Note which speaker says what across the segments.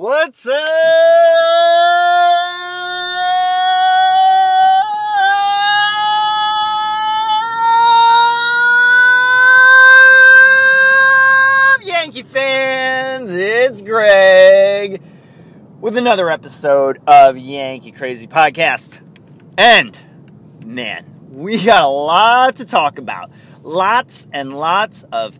Speaker 1: What's up, Yankee fans? It's Greg with another episode of Yankee Crazy Podcast. And, man, we got a lot to talk about. Lots and lots of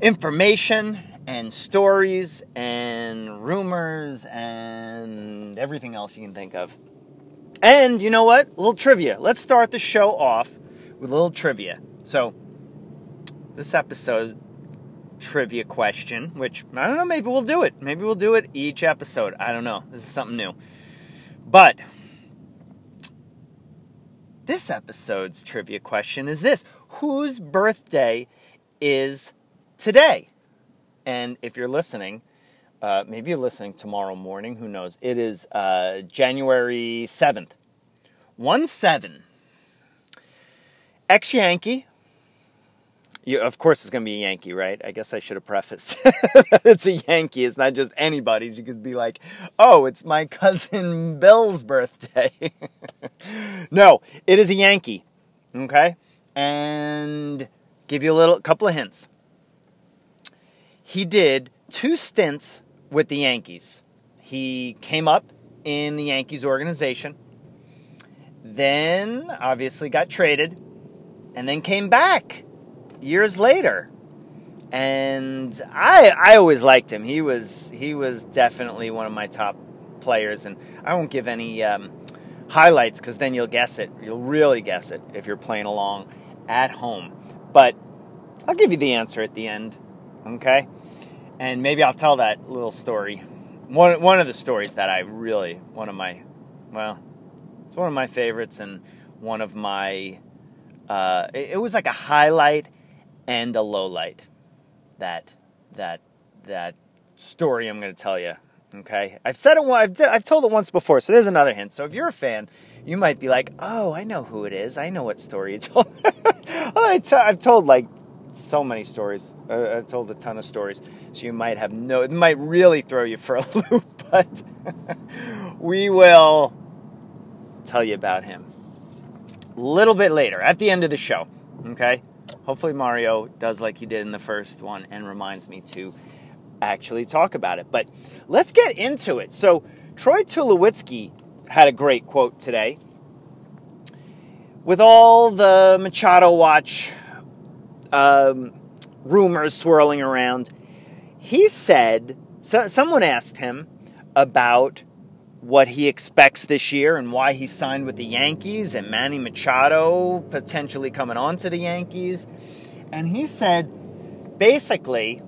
Speaker 1: information and stories and rumors and everything else you can think of. And you know what? A little trivia. Let's start the show off with a little trivia. So, this episode's trivia question, which I don't know, maybe we'll do it. Maybe we'll do it each episode. I don't know. This is something new. But this episode's trivia question is this Whose birthday is today? And if you're listening, uh, maybe you're listening tomorrow morning, who knows? It is uh, January 7th. 1 7. Ex Yankee. Of course, it's going to be a Yankee, right? I guess I should have prefaced it's a Yankee. It's not just anybody's. You could be like, oh, it's my cousin Bill's birthday. no, it is a Yankee. Okay? And give you a little couple of hints he did two stints with the Yankees. He came up in the Yankees organization, then obviously got traded, and then came back years later. And I I always liked him. He was he was definitely one of my top players, and I won't give any um, highlights because then you'll guess it. You'll really guess it if you're playing along at home. But I'll give you the answer at the end. Okay? And maybe I'll tell that little story. One, one of the stories that I really, one of my, well, it's one of my favorites and one of my, uh, it, it was like a highlight and a low light. That, that, that story I'm going to tell you. Okay, I've said it. I've I've told it once before, so there's another hint. So if you're a fan, you might be like, "Oh, I know who it is. I know what story you told." I t- I've told like so many stories. Uh, I told a ton of stories, so you might have no. It might really throw you for a loop, but we will tell you about him a little bit later at the end of the show. Okay. Hopefully Mario does like he did in the first one and reminds me to actually talk about it. But let's get into it. So Troy Tulowitzki had a great quote today. With all the Machado watch um, rumors swirling around. He said, so, someone asked him about what he expects this year and why he signed with the Yankees and Manny Machado potentially coming on to the Yankees. And he said, basically,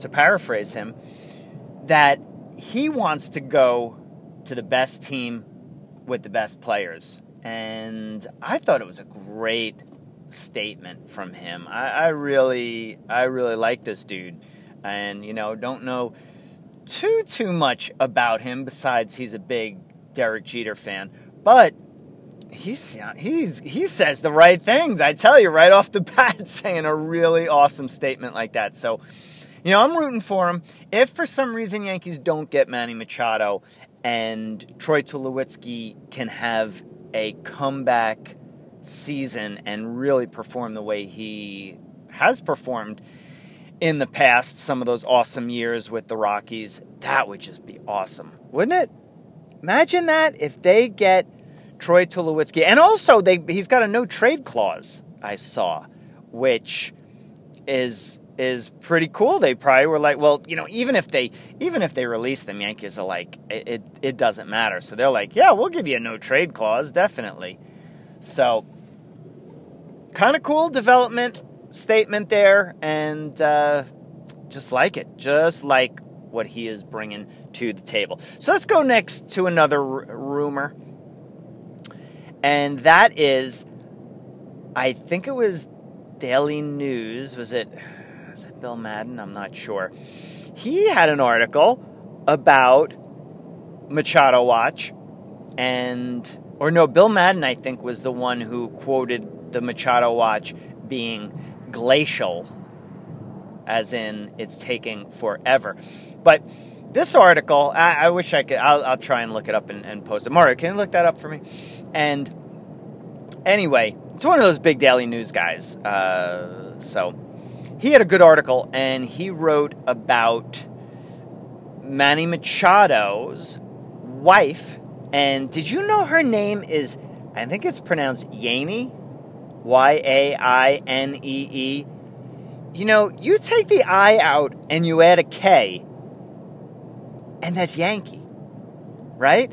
Speaker 1: to paraphrase him, that he wants to go to the best team with the best players. And I thought it was a great statement from him. I, I really, I really like this dude, and you know, don't know too too much about him besides he's a big Derek Jeter fan, but he's he's he says the right things. I tell you right off the bat, saying a really awesome statement like that. So, you know, I'm rooting for him. If for some reason Yankees don't get Manny Machado and Troy Tulowitzki can have a comeback season and really perform the way he has performed in the past, some of those awesome years with the Rockies, that would just be awesome, wouldn't it? Imagine that if they get Troy Tulowitzki, and also they he's got a no trade clause. I saw, which is is pretty cool. They probably were like, well, you know, even if they even if they release them, Yankees are like, it, it, it doesn't matter. So they're like, yeah, we'll give you a no trade clause, definitely. So kind of cool development statement there, and uh, just like it, just like what he is bringing to the table. So let's go next to another r- rumor, and that is, I think it was Daily News. Was it? Was it Bill Madden? I'm not sure. He had an article about Machado Watch, and or no, Bill Madden, I think, was the one who quoted the Machado watch being glacial. as in it's taking forever. But this article, I, I wish I could, I'll, I'll, try and look it up and, and post it. Mario, can you look that up for me? And anyway, it's one of those big daily news guys. Uh, so he had a good article and he wrote about Manny Machado's wife. And did you know her name is, I think it's pronounced Yainee? Y A I N E E. You know, you take the I out and you add a K, and that's Yankee, right?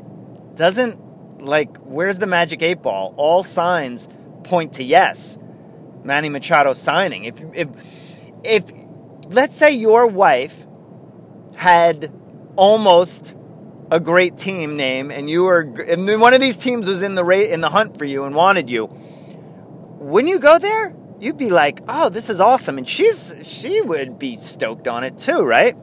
Speaker 1: Doesn't, like, where's the magic eight ball? All signs point to yes. Manny Machado signing. If, if, if, let's say your wife had almost a great team name and you were, and one of these teams was in the, in the hunt for you and wanted you, wouldn't you go there? You'd be like, "Oh, this is awesome," and she's she would be stoked on it too, right?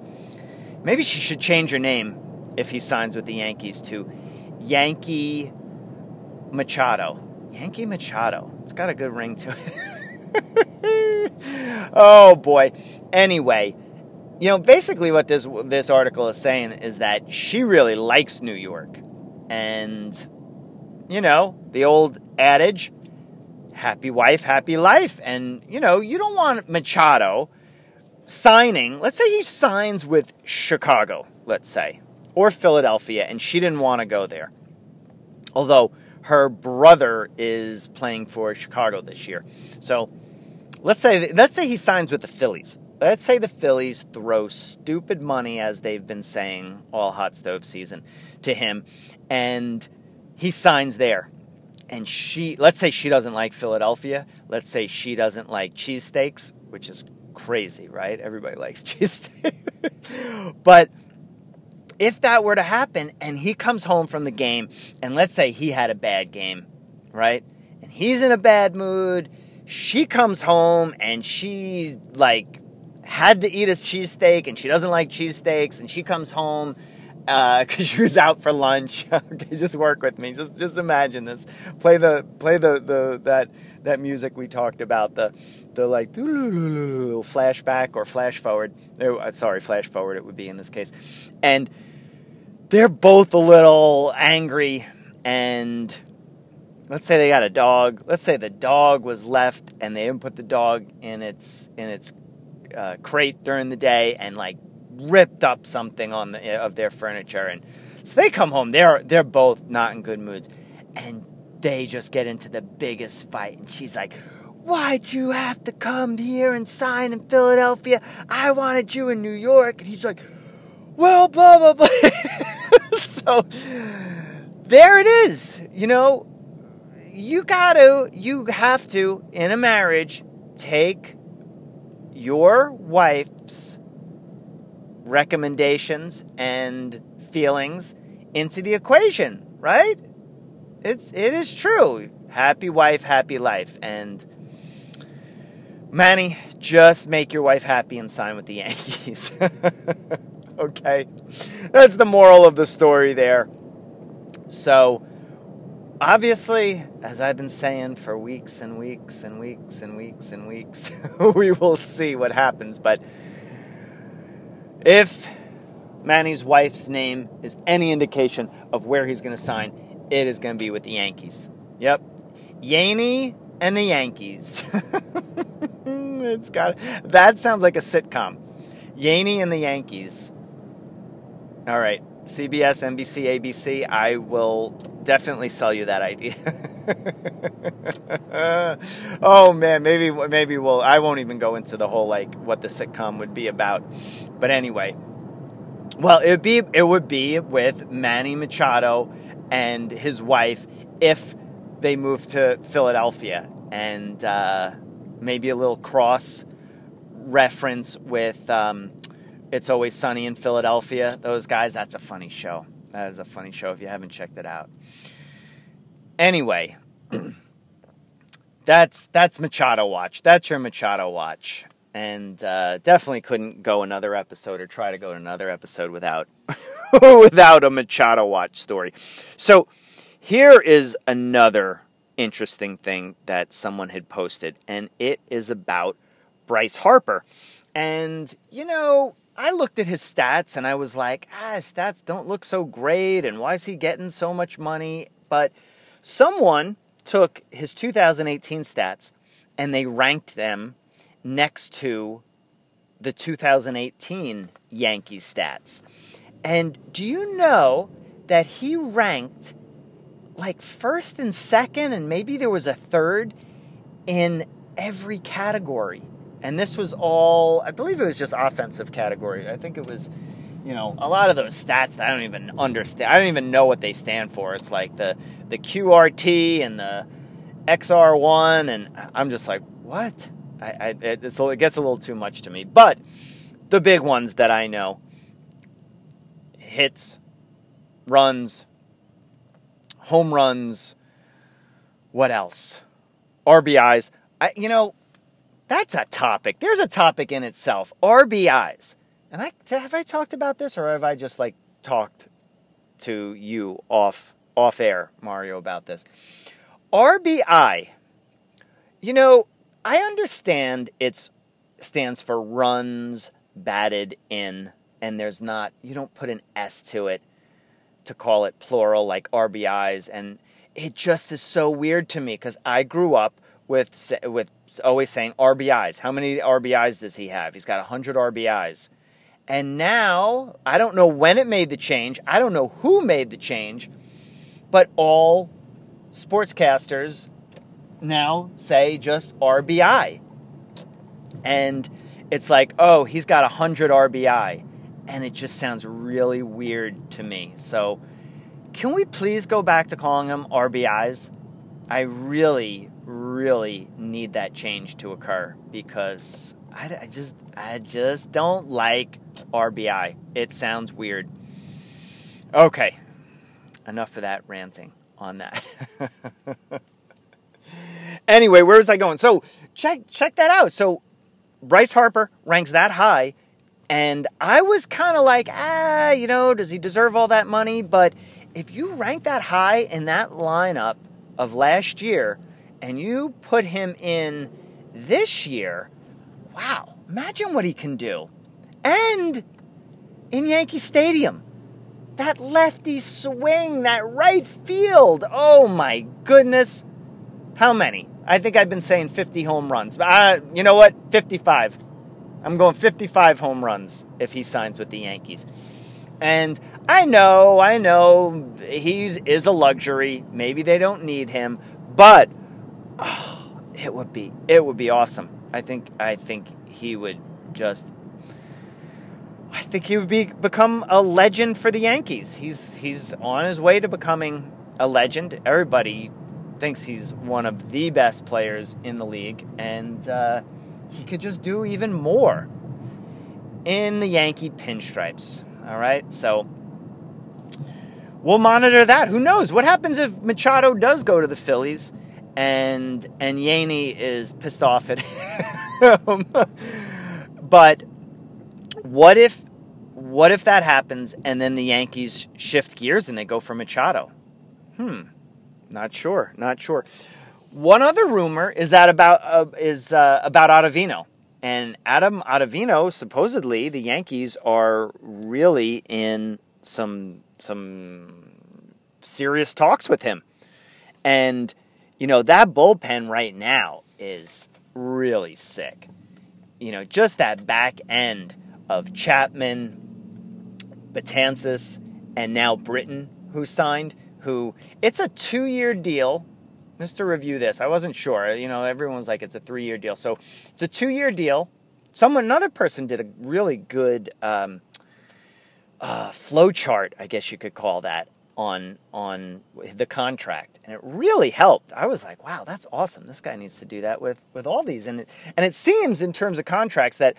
Speaker 1: Maybe she should change her name if he signs with the Yankees to Yankee Machado. Yankee Machado. It's got a good ring to it. oh boy. Anyway, you know, basically what this this article is saying is that she really likes New York. And you know, the old adage, happy wife, happy life. And, you know, you don't want Machado signing, let's say he signs with Chicago, let's say, or Philadelphia, and she didn't want to go there. Although her brother is playing for Chicago this year. So let's say let's say he signs with the Phillies. Let's say the Phillies throw stupid money, as they've been saying all hot stove season, to him, and he signs there and she let's say she doesn't like Philadelphia, let's say she doesn't like cheesesteaks, which is crazy, right? Everybody likes cheesesteaks. but if that were to happen and he comes home from the game and let's say he had a bad game, right? And he's in a bad mood, she comes home and she like had to eat a cheesesteak and she doesn't like cheesesteaks and she comes home because uh, she was out for lunch. okay, just work with me. Just just imagine this. Play the play the, the that that music we talked about. The the like flashback or flash forward. Oh, sorry, flash forward. It would be in this case, and they're both a little angry. And let's say they got a dog. Let's say the dog was left, and they didn't put the dog in its in its uh, crate during the day, and like ripped up something on the, of their furniture, and so they come home. They're they're both not in good moods, and they just get into the biggest fight. And she's like, "Why'd you have to come here and sign in Philadelphia? I wanted you in New York." And he's like, "Well, blah blah blah." so there it is. You know, you gotta, you have to in a marriage take your wife's recommendations and feelings into the equation, right? It's it is true. Happy wife, happy life. And Manny, just make your wife happy and sign with the Yankees. okay. That's the moral of the story there. So, obviously, as I've been saying for weeks and weeks and weeks and weeks and weeks, we will see what happens. But if Manny's wife's name is any indication of where he's going to sign, it is going to be with the Yankees. Yep. Yainee and the Yankees. it's got that sounds like a sitcom. Yainee and the Yankees. All right. CBS, NBC, ABC, I will definitely sell you that idea. oh man, maybe maybe we'll I won't even go into the whole like what the sitcom would be about. But anyway, well, it would be it would be with Manny Machado and his wife if they moved to Philadelphia and uh, maybe a little cross reference with um, it's Always Sunny in Philadelphia. Those guys, that's a funny show. That is a funny show if you haven't checked it out. Anyway, that's that's Machado Watch. That's your Machado Watch. And uh, definitely couldn't go another episode or try to go another episode without without a Machado Watch story. So here is another interesting thing that someone had posted, and it is about Bryce Harper. And, you know, I looked at his stats and I was like, ah, his stats don't look so great. And why is he getting so much money? But someone took his 2018 stats and they ranked them next to the 2018 Yankees stats. And do you know that he ranked like first and second, and maybe there was a third in every category? And this was all, I believe it was just offensive category. I think it was, you know, a lot of those stats that I don't even understand. I don't even know what they stand for. It's like the, the QRT and the XR1, and I'm just like, what? I, I, it, it gets a little too much to me. But the big ones that I know hits, runs, home runs, what else? RBIs. I, you know, that's a topic. There's a topic in itself. RBIs. And I have I talked about this or have I just like talked to you off off air, Mario, about this? RBI. You know, I understand it stands for runs batted in, and there's not, you don't put an S to it to call it plural like RBIs. And it just is so weird to me because I grew up with, with always saying RBIs. How many RBIs does he have? He's got 100 RBIs. And now, I don't know when it made the change, I don't know who made the change, but all sportscasters now say just RBI. And it's like, oh, he's got 100 RBI. And it just sounds really weird to me. So, can we please go back to calling them RBIs? I really, really need that change to occur because I, I just, I just don't like RBI. It sounds weird. Okay, enough of that ranting on that. anyway, where was I going? So check check that out. So Bryce Harper ranks that high, and I was kind of like, ah, you know, does he deserve all that money? But if you rank that high in that lineup of last year, and you put him in this year, wow, imagine what he can do. And in Yankee Stadium, that lefty swing, that right field, oh my goodness. How many? I think I've been saying 50 home runs. Uh, you know what? 55. I'm going 55 home runs if he signs with the Yankees. And I know, I know he is a luxury. Maybe they don't need him, but oh, it would be it would be awesome. I think I think he would just I think he would be become a legend for the Yankees. He's he's on his way to becoming a legend. Everybody thinks he's one of the best players in the league, and uh, he could just do even more in the Yankee pinstripes. All right, so we'll monitor that. Who knows what happens if Machado does go to the Phillies, and and Yainee is pissed off at him. but what if what if that happens and then the Yankees shift gears and they go for Machado? Hmm. Not sure. Not sure. One other rumor is that about uh, is uh, about Ottavino. And Adam Ottavino, supposedly, the Yankees are really in some some serious talks with him. And you know that bullpen right now is really sick. You know, just that back end of Chapman, Betances, and now Britton, who signed who it's a two year deal. Just to review this, I wasn't sure. You know, everyone's like it's a three year deal. So it's a two year deal. Someone, another person did a really good um, uh, flow chart, I guess you could call that, on on the contract, and it really helped. I was like, wow, that's awesome. This guy needs to do that with with all these, and it, and it seems in terms of contracts that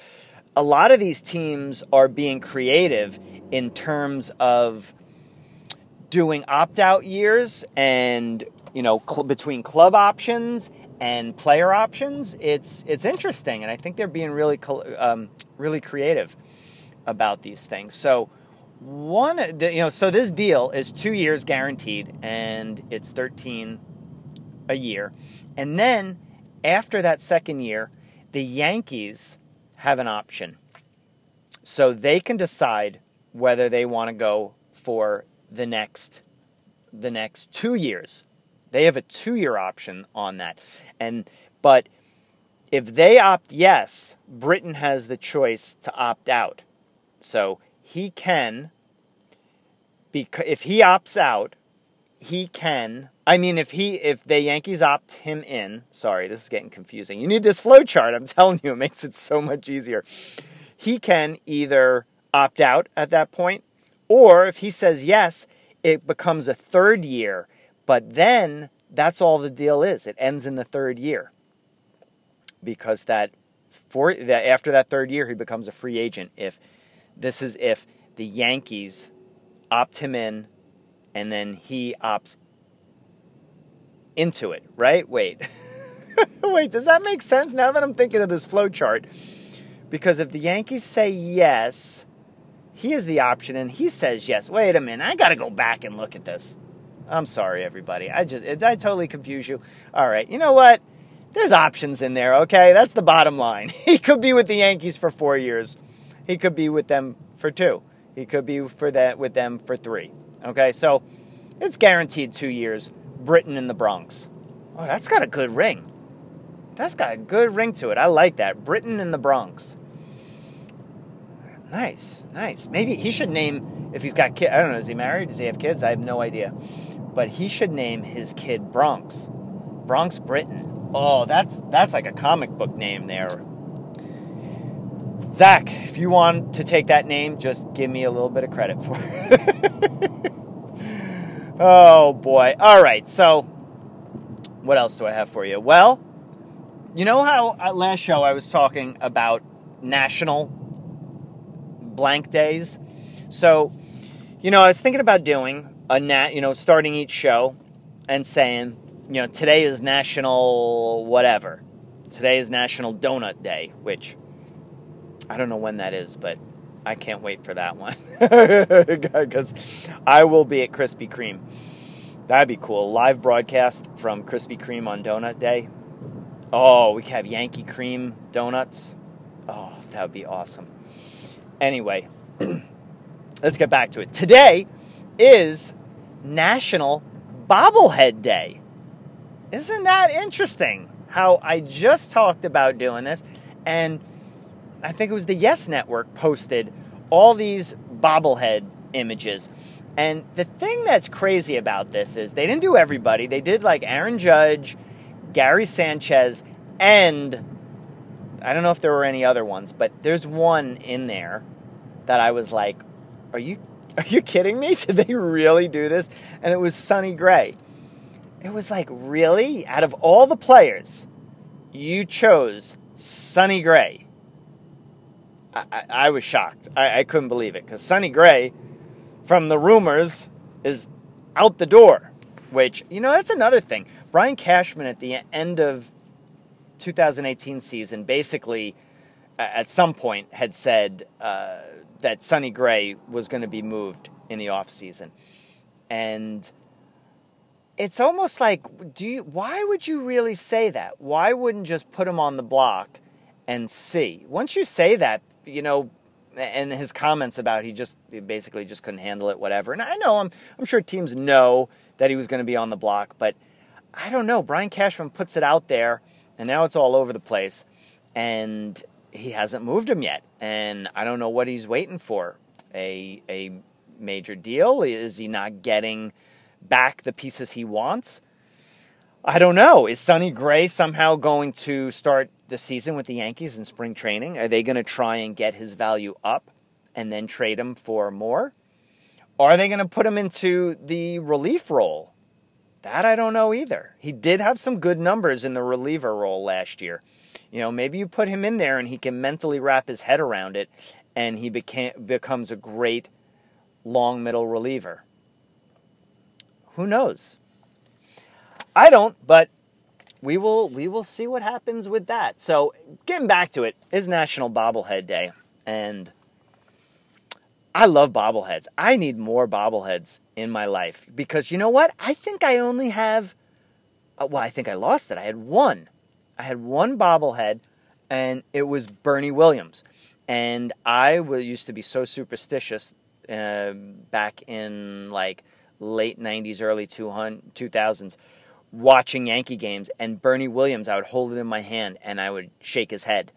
Speaker 1: a lot of these teams are being creative in terms of doing opt out years and you know cl- between club options and player options. It's it's interesting. And i think they're being really um, really creative about these things. So one you know so this deal is two years guaranteed and it's 13 a year and then after that second year the yankees have an option. So they can decide whether they want to go for the next the next 2 years. They have a 2-year option on that. And but if they opt yes, Britton has the choice to opt out. So he can because if he opts out, he can I mean if he if the Yankees opt him in, sorry, this is getting confusing. You need this flow chart, I'm telling you, it makes it so much easier. He can either opt out at that point or if he says yes, it becomes a third year. But then that's all the deal is. It ends in the third year. Because that for that after that third year he becomes a free agent if this is if the Yankees opt him in and then he opts into it, right? Wait. Wait, does that make sense now that I'm thinking of this flow chart? Because if the Yankees say yes, he is the option and he says yes. Wait a minute, I got to go back and look at this. I'm sorry, everybody. I just, I totally confuse you. All right, you know what? There's options in there, okay? That's the bottom line. He could be with the Yankees for four years. He could be with them for two. He could be for that with them for three. Okay, so it's guaranteed two years. Britton in the Bronx. Oh, that's got a good ring. That's got a good ring to it. I like that. Britton in the Bronx. Nice, nice. Maybe he should name if he's got kid. I don't know. Is he married? Does he have kids? I have no idea. But he should name his kid Bronx. Bronx Britton. Oh, that's that's like a comic book name there. Zach, if you want to take that name, just give me a little bit of credit for it. oh boy. All right. So, what else do I have for you? Well, you know how at last show I was talking about national blank days. So, you know, I was thinking about doing a nat, you know, starting each show and saying, you know, today is National whatever. Today is National Donut Day, which I don't know when that is, but I can't wait for that one because I will be at Krispy Kreme. That'd be cool. Live broadcast from Krispy Kreme on Donut Day. Oh, we could have Yankee Cream donuts. Oh, that would be awesome. Anyway, let's get back to it. Today is National Bobblehead Day. Isn't that interesting? How I just talked about doing this, and I think it was the Yes Network posted all these bobblehead images. And the thing that's crazy about this is they didn't do everybody. They did like Aaron Judge, Gary Sanchez, and I don't know if there were any other ones, but there's one in there that I was like, "Are you are you kidding me? Did they really do this?" And it was Sonny Gray. It was like, "Really? Out of all the players, you chose Sonny Gray?" I, I, was shocked. I, I couldn't believe it because Sonny Gray, from the rumors, is out the door. Which you know, that's another thing. Brian Cashman at the end of 2018 season basically at some point had said uh, that Sonny Gray was going to be moved in the offseason. And it's almost like do you why would you really say that? Why wouldn't just put him on the block and see? Once you say that, you know, and his comments about he just he basically just couldn't handle it whatever. And I know I'm I'm sure teams know that he was going to be on the block, but I don't know. Brian Cashman puts it out there and now it's all over the place and he hasn't moved him yet, and I don't know what he's waiting for. A a major deal? Is he not getting back the pieces he wants? I don't know. Is Sonny Gray somehow going to start the season with the Yankees in spring training? Are they going to try and get his value up and then trade him for more? Or are they going to put him into the relief role? That I don't know either. He did have some good numbers in the reliever role last year. You know, maybe you put him in there and he can mentally wrap his head around it and he became, becomes a great long middle reliever. Who knows? I don't, but we will we will see what happens with that. So, getting back to it, is National Bobblehead Day and I love bobbleheads. I need more bobbleheads in my life because you know what? I think I only have, uh, well, I think I lost it. I had one I had one bobblehead, and it was Bernie Williams. And I used to be so superstitious uh, back in like late 90s, early 2000s, watching Yankee games. And Bernie Williams, I would hold it in my hand and I would shake his head.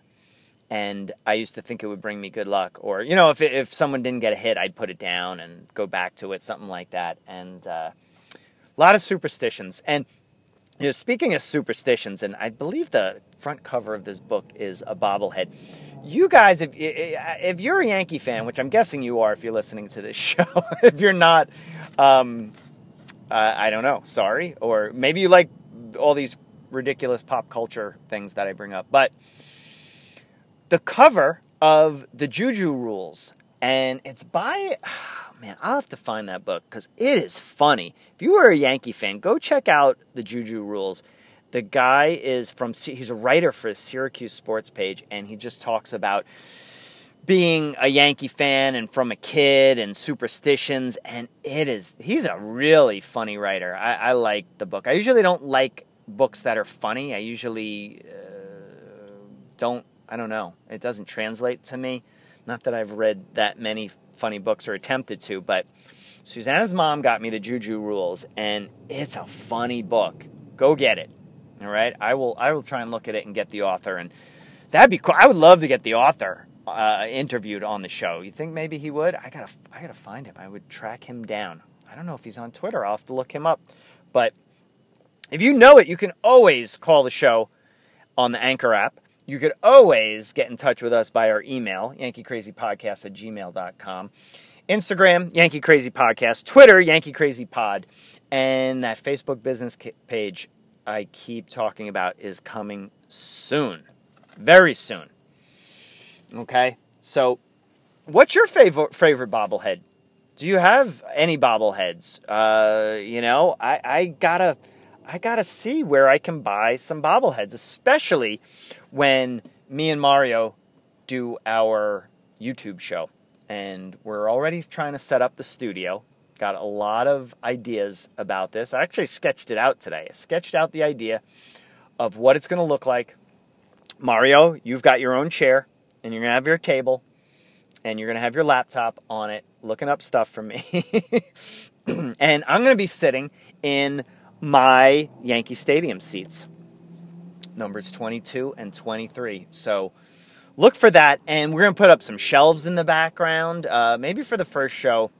Speaker 1: And I used to think it would bring me good luck. Or, you know, if, if someone didn't get a hit, I'd put it down and go back to it, something like that. And uh, a lot of superstitions. And you know, speaking of superstitions, and I believe the front cover of this book is a bobblehead. You guys, if if you're a Yankee fan, which I'm guessing you are, if you're listening to this show, if you're not, um, uh, I don't know. Sorry, or maybe you like all these ridiculous pop culture things that I bring up, but the cover of the Juju Rules, and it's by man, I'll have to find that book because it is funny. If you are a Yankee fan, go check out the Juju Rules. The guy is from, he's a writer for the Syracuse Sports page, and he just talks about being a Yankee fan and from a kid and superstitions. And it is, he's a really funny writer. I, I like the book. I usually don't like books that are funny. I usually uh, don't, I don't know. It doesn't translate to me. Not that I've read that many funny books or attempted to, but Susanna's mom got me the Juju Rules, and it's a funny book. Go get it. All right, I will. I will try and look at it and get the author, and that'd be cool. I would love to get the author uh, interviewed on the show. You think maybe he would? I gotta. I gotta find him. I would track him down. I don't know if he's on Twitter. I'll have to look him up. But if you know it, you can always call the show on the Anchor app. You could always get in touch with us by our email, yankeecrazypodcast at gmail.com. Instagram, Yankee Crazy Podcast. Twitter, Yankee Crazy Pod. And that Facebook business page I keep talking about is coming soon. Very soon. Okay? So, what's your favorite, favorite bobblehead? Do you have any bobbleheads? Uh, you know, I, I gotta I gotta see where I can buy some bobbleheads, especially when me and Mario do our YouTube show. And we're already trying to set up the studio. Got a lot of ideas about this. I actually sketched it out today. I sketched out the idea of what it's going to look like. Mario, you've got your own chair, and you're going to have your table, and you're going to have your laptop on it, looking up stuff for me. and I'm going to be sitting in my Yankee Stadium seats, numbers 22 and 23. So look for that, and we're going to put up some shelves in the background. Uh, maybe for the first show,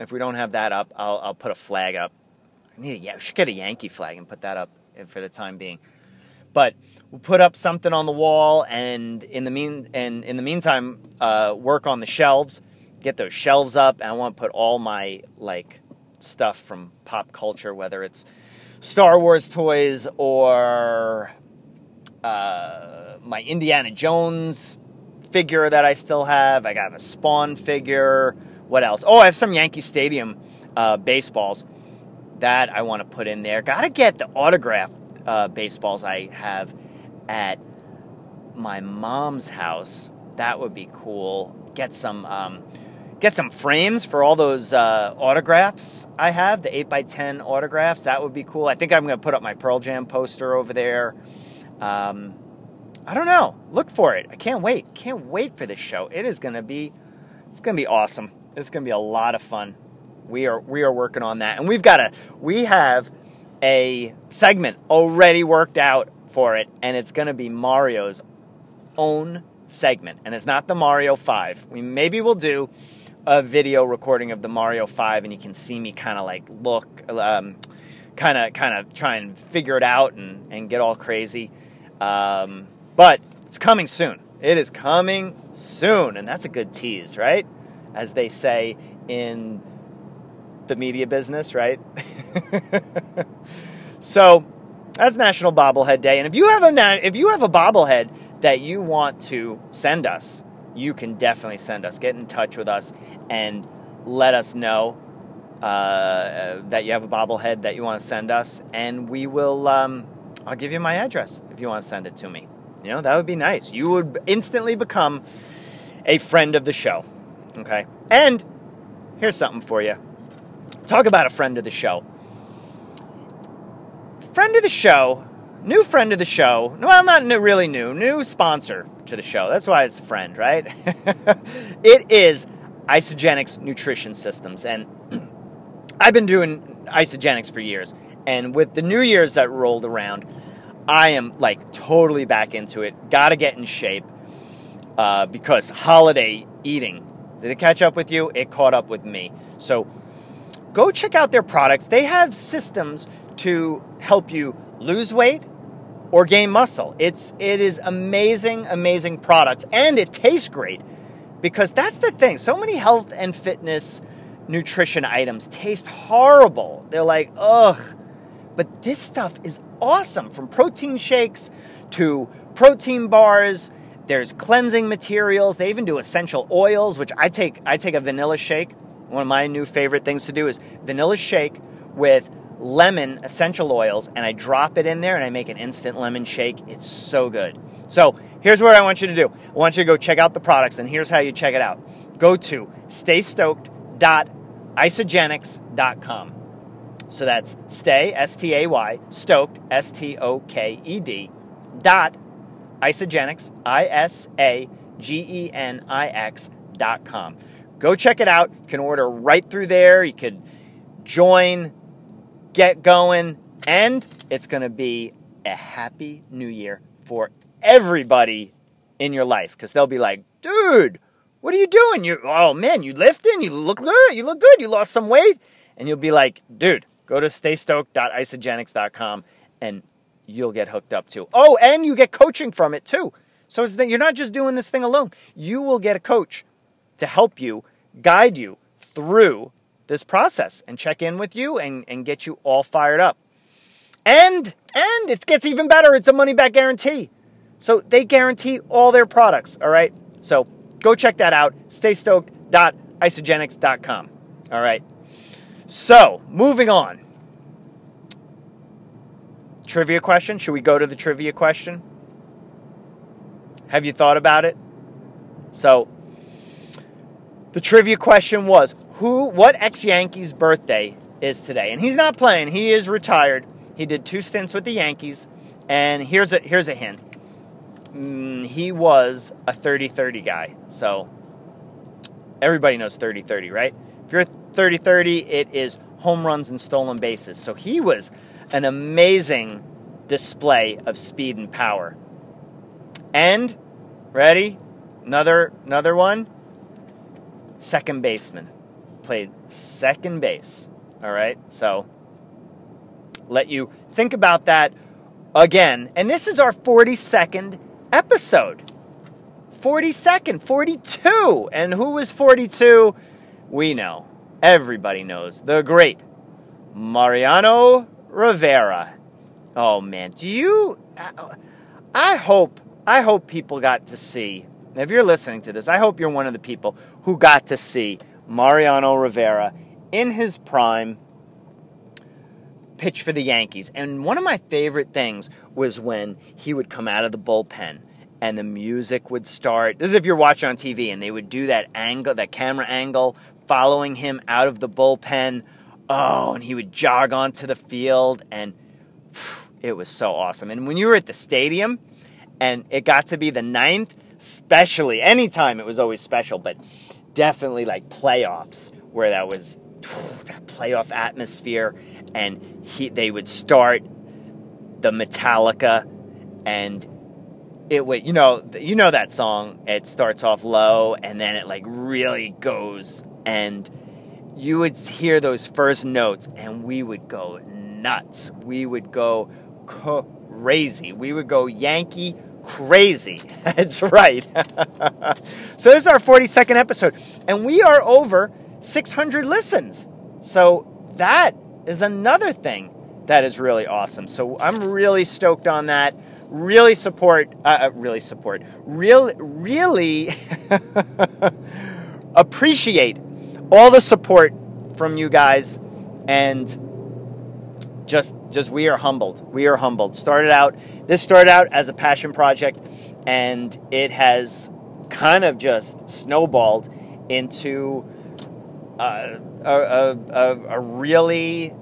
Speaker 1: if we don't have that up, I'll, I'll put a flag up. I need a, yeah, should get a Yankee flag and put that up for the time being. But we'll put up something on the wall, and in the mean and in the meantime, uh, work on the shelves. Get those shelves up, and I want to put all my like stuff from pop culture, whether it's Star Wars toys or uh, my Indiana Jones figure that I still have. I got a Spawn figure. What else? Oh, I have some Yankee Stadium uh, baseballs that I want to put in there. Got to get the autograph uh, baseballs I have at my mom's house. That would be cool. Get some. Um, get some frames for all those uh, autographs I have, the 8x10 autographs. That would be cool. I think I'm going to put up my Pearl Jam poster over there. Um, I don't know. Look for it. I can't wait. Can't wait for this show. It is going to be it's going to be awesome. It's going to be a lot of fun. We are we are working on that. And we've got a we have a segment already worked out for it and it's going to be Mario's own segment. And it's not the Mario 5. We maybe we'll do a video recording of the Mario 5 and you can see me kind of like look kind of kind of try and figure it out and, and get all crazy. Um, but it's coming soon. It is coming soon, and that's a good tease, right? As they say in the media business, right? so that's National Bobblehead Day, and if you have a if you have a bobblehead that you want to send us, you can definitely send us. Get in touch with us and let us know uh, that you have a bobblehead that you want to send us, and we will. Um, I'll give you my address if you want to send it to me. You know that would be nice. You would instantly become a friend of the show. Okay, and here's something for you. Talk about a friend of the show. Friend of the show new friend of the show. Well, not new, really new, new sponsor to the show. That's why it's friend, right? it is Isagenix Nutrition Systems. And I've been doing Isagenix for years. And with the New Year's that rolled around, I am like totally back into it. Got to get in shape uh, because holiday eating. Did it catch up with you? It caught up with me. So go check out their products. They have systems to help you lose weight or gain muscle. It's it is amazing, amazing products, and it tastes great because that's the thing. So many health and fitness nutrition items taste horrible. They're like, ugh. But this stuff is awesome from protein shakes to protein bars. There's cleansing materials. They even do essential oils, which I take I take a vanilla shake. One of my new favorite things to do is vanilla shake with lemon essential oils and I drop it in there and I make an instant lemon shake. It's so good. So, here's what I want you to do. I want you to go check out the products and here's how you check it out. Go to staystoked.isagenix.com. So that's stay, S T A Y, stoked, S T O K E D, dot isagenix, I S A G E N I X com. Go check it out. You can order right through there. You could join, get going, and it's going to be a happy new year for everybody in your life because they'll be like, dude, what are you doing? You oh man, you lifting? You look good. You look good. You lost some weight, and you'll be like, dude, Go to staystoked.isagenix.com and you'll get hooked up too. Oh, and you get coaching from it too. So it's that you're not just doing this thing alone. You will get a coach to help you, guide you through this process and check in with you and, and get you all fired up. And and it gets even better. It's a money back guarantee. So they guarantee all their products, all right? So go check that out. Staystoked.isagenix.com. All right. So, moving on. Trivia question. Should we go to the trivia question? Have you thought about it? So, the trivia question was who what ex-Yankees birthday is today? And he's not playing. He is retired. He did two stints with the Yankees, and here's a here's a hint. Mm, he was a 30-30 guy. So, everybody knows 30-30, right? If you're 30 30, it is home runs and stolen bases. So he was an amazing display of speed and power. And, ready? Another, another one? Second baseman. Played second base. All right? So, let you think about that again. And this is our 42nd episode. 42nd, 42. And who was 42? We know everybody knows, the great Mariano Rivera. Oh man, do you I hope I hope people got to see. If you're listening to this, I hope you're one of the people who got to see Mariano Rivera in his prime pitch for the Yankees. And one of my favorite things was when he would come out of the bullpen and the music would start. This is if you're watching on TV and they would do that angle, that camera angle following him out of the bullpen. Oh, and he would jog onto the field, and it was so awesome. And when you were at the stadium, and it got to be the ninth, especially anytime it was always special, but definitely like playoffs where that was that playoff atmosphere, and he they would start the Metallica, and it would you know you know that song. It starts off low, and then it like really goes and you would hear those first notes and we would go nuts. We would go crazy. We would go Yankee crazy. That's right. so this is our 42nd episode and we are over 600 listens. So that is another thing that is really awesome. So I'm really stoked on that. Really support, uh, uh really support, really, really appreciate all the support from you guys and just just we are humbled. We are humbled. Started out this started out as a passion project and it has kind of just snowballed into uh, a, a, a, a really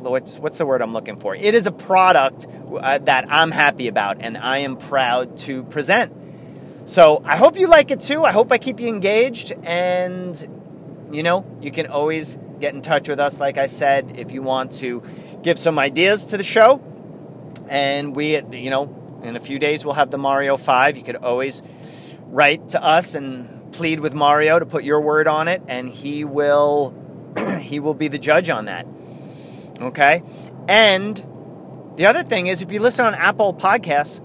Speaker 1: what's what's the word I'm looking for? It is a product uh, that I'm happy about and I am proud to present. So I hope you like it too. I hope I keep you engaged and you know, you can always get in touch with us like I said if you want to give some ideas to the show. And we you know, in a few days we'll have the Mario 5. You could always write to us and plead with Mario to put your word on it and he will he will be the judge on that. Okay? And the other thing is, if you listen on Apple Podcasts,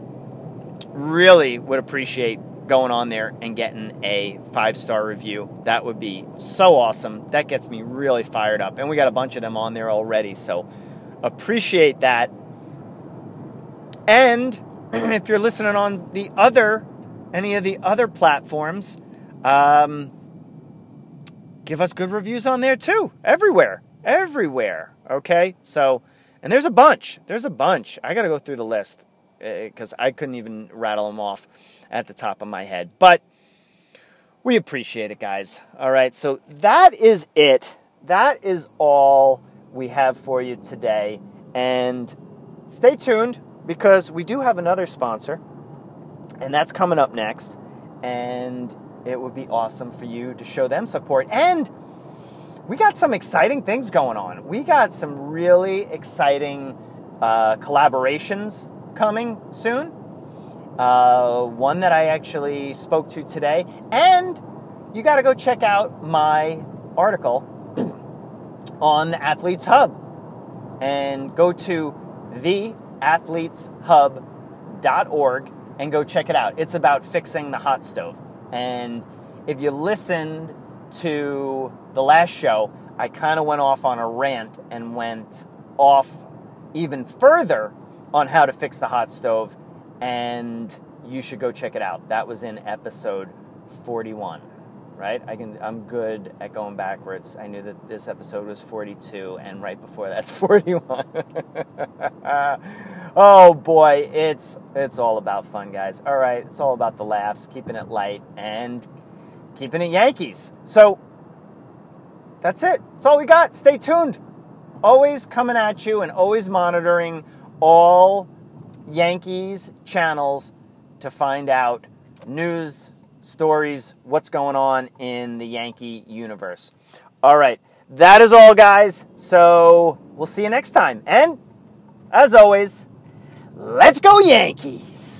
Speaker 1: really would appreciate going on there and getting a five star review. That would be so awesome. That gets me really fired up. And we got a bunch of them on there already, so appreciate that. And if you're listening on the other, any of the other platforms, um, give us good reviews on there too. Everywhere. Everywhere. Okay? So, and there's a bunch. There's a bunch. I got to go through the list because uh, I couldn't even rattle them off at the top of my head. But we appreciate it, guys. All right. So that is it. That is all we have for you today. And stay tuned because we do have another sponsor, and that's coming up next. And it would be awesome for you to show them support. And we got some exciting things going on. We got some really exciting uh, collaborations coming soon. Uh, one that I actually spoke to today. And you got to go check out my article on the Athletes Hub and go to theathleteshub.org and go check it out. It's about fixing the hot stove. And if you listened to the last show, I kind of went off on a rant and went off even further on how to fix the hot stove. And you should go check it out. That was in episode 41 right? I can I'm good at going backwards. I knew that this episode was 42 and right before that's 41. oh boy, it's it's all about fun, guys. All right, it's all about the laughs, keeping it light and keeping it Yankees. So that's it. That's all we got. Stay tuned. Always coming at you and always monitoring all Yankees channels to find out news, stories, what's going on in the Yankee universe. All right. That is all, guys. So we'll see you next time. And as always, let's go, Yankees!